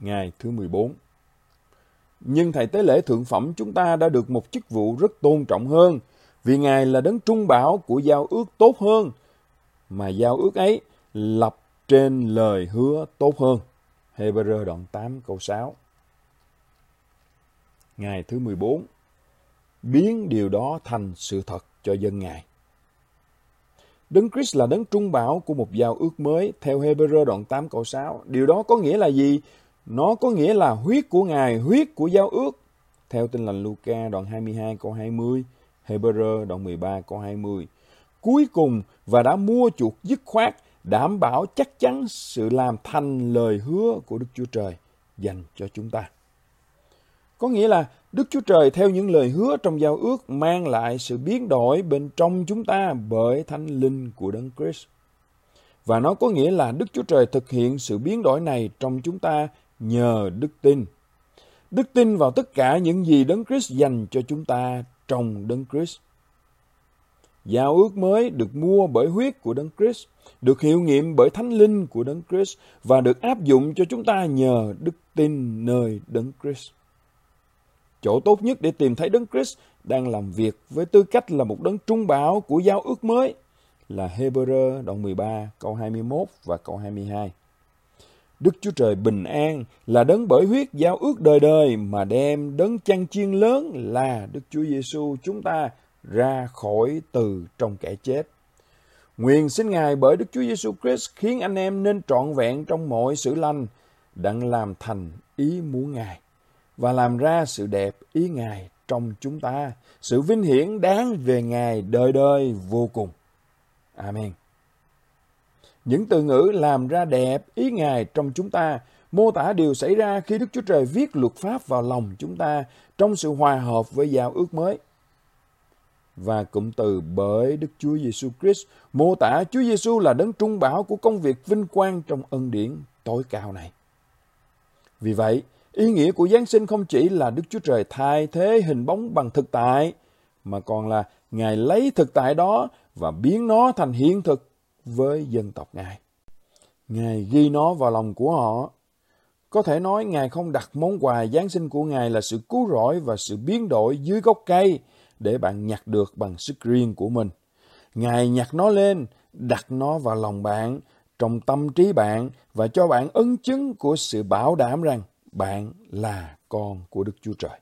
Ngày thứ 14 Nhưng Thầy Tế Lễ Thượng Phẩm chúng ta đã được một chức vụ rất tôn trọng hơn, vì Ngài là đấng trung bảo của giao ước tốt hơn, mà giao ước ấy lập trên lời hứa tốt hơn. Hebrew đoạn 8 câu 6 Ngày thứ 14 Biến điều đó thành sự thật cho dân Ngài. Đấng Christ là đấng trung bảo của một giao ước mới theo Hebrew đoạn 8 câu 6. Điều đó có nghĩa là gì? Nó có nghĩa là huyết của Ngài, huyết của giao ước. Theo tin lành Luca đoạn 22 câu 20, Hebrew đoạn 13 câu 20. Cuối cùng và đã mua chuộc dứt khoát, đảm bảo chắc chắn sự làm thành lời hứa của Đức Chúa Trời dành cho chúng ta. Có nghĩa là Đức Chúa Trời theo những lời hứa trong giao ước mang lại sự biến đổi bên trong chúng ta bởi thánh linh của Đấng Christ. Và nó có nghĩa là Đức Chúa Trời thực hiện sự biến đổi này trong chúng ta nhờ đức tin. Đức tin vào tất cả những gì Đấng Christ dành cho chúng ta trong Đấng Christ. Giao ước mới được mua bởi huyết của Đấng Christ, được hiệu nghiệm bởi thánh linh của Đấng Christ và được áp dụng cho chúng ta nhờ đức tin nơi Đấng Christ. Chỗ tốt nhất để tìm thấy Đấng Christ đang làm việc với tư cách là một đấng trung bảo của giao ước mới là Hebrew đoạn 13 câu 21 và câu 22. Đức Chúa Trời bình an là đấng bởi huyết giao ước đời đời mà đem đấng chăn chiên lớn là Đức Chúa Giêsu chúng ta ra khỏi từ trong kẻ chết. Nguyện xin Ngài bởi Đức Chúa Giêsu Christ khiến anh em nên trọn vẹn trong mọi sự lành, đặng làm thành ý muốn Ngài và làm ra sự đẹp ý Ngài trong chúng ta, sự vinh hiển đáng về Ngài đời đời vô cùng. Amen. Những từ ngữ làm ra đẹp ý Ngài trong chúng ta mô tả điều xảy ra khi Đức Chúa Trời viết luật pháp vào lòng chúng ta trong sự hòa hợp với giao ước mới. Và cụm từ bởi Đức Chúa Giêsu Christ mô tả Chúa Giêsu là đấng trung bảo của công việc vinh quang trong ân điển tối cao này. Vì vậy, Ý nghĩa của Giáng sinh không chỉ là Đức Chúa Trời thay thế hình bóng bằng thực tại, mà còn là Ngài lấy thực tại đó và biến nó thành hiện thực với dân tộc Ngài. Ngài ghi nó vào lòng của họ. Có thể nói Ngài không đặt món quà Giáng sinh của Ngài là sự cứu rỗi và sự biến đổi dưới gốc cây để bạn nhặt được bằng sức riêng của mình. Ngài nhặt nó lên, đặt nó vào lòng bạn, trong tâm trí bạn và cho bạn ấn chứng của sự bảo đảm rằng bạn là con của Đức Chúa Trời.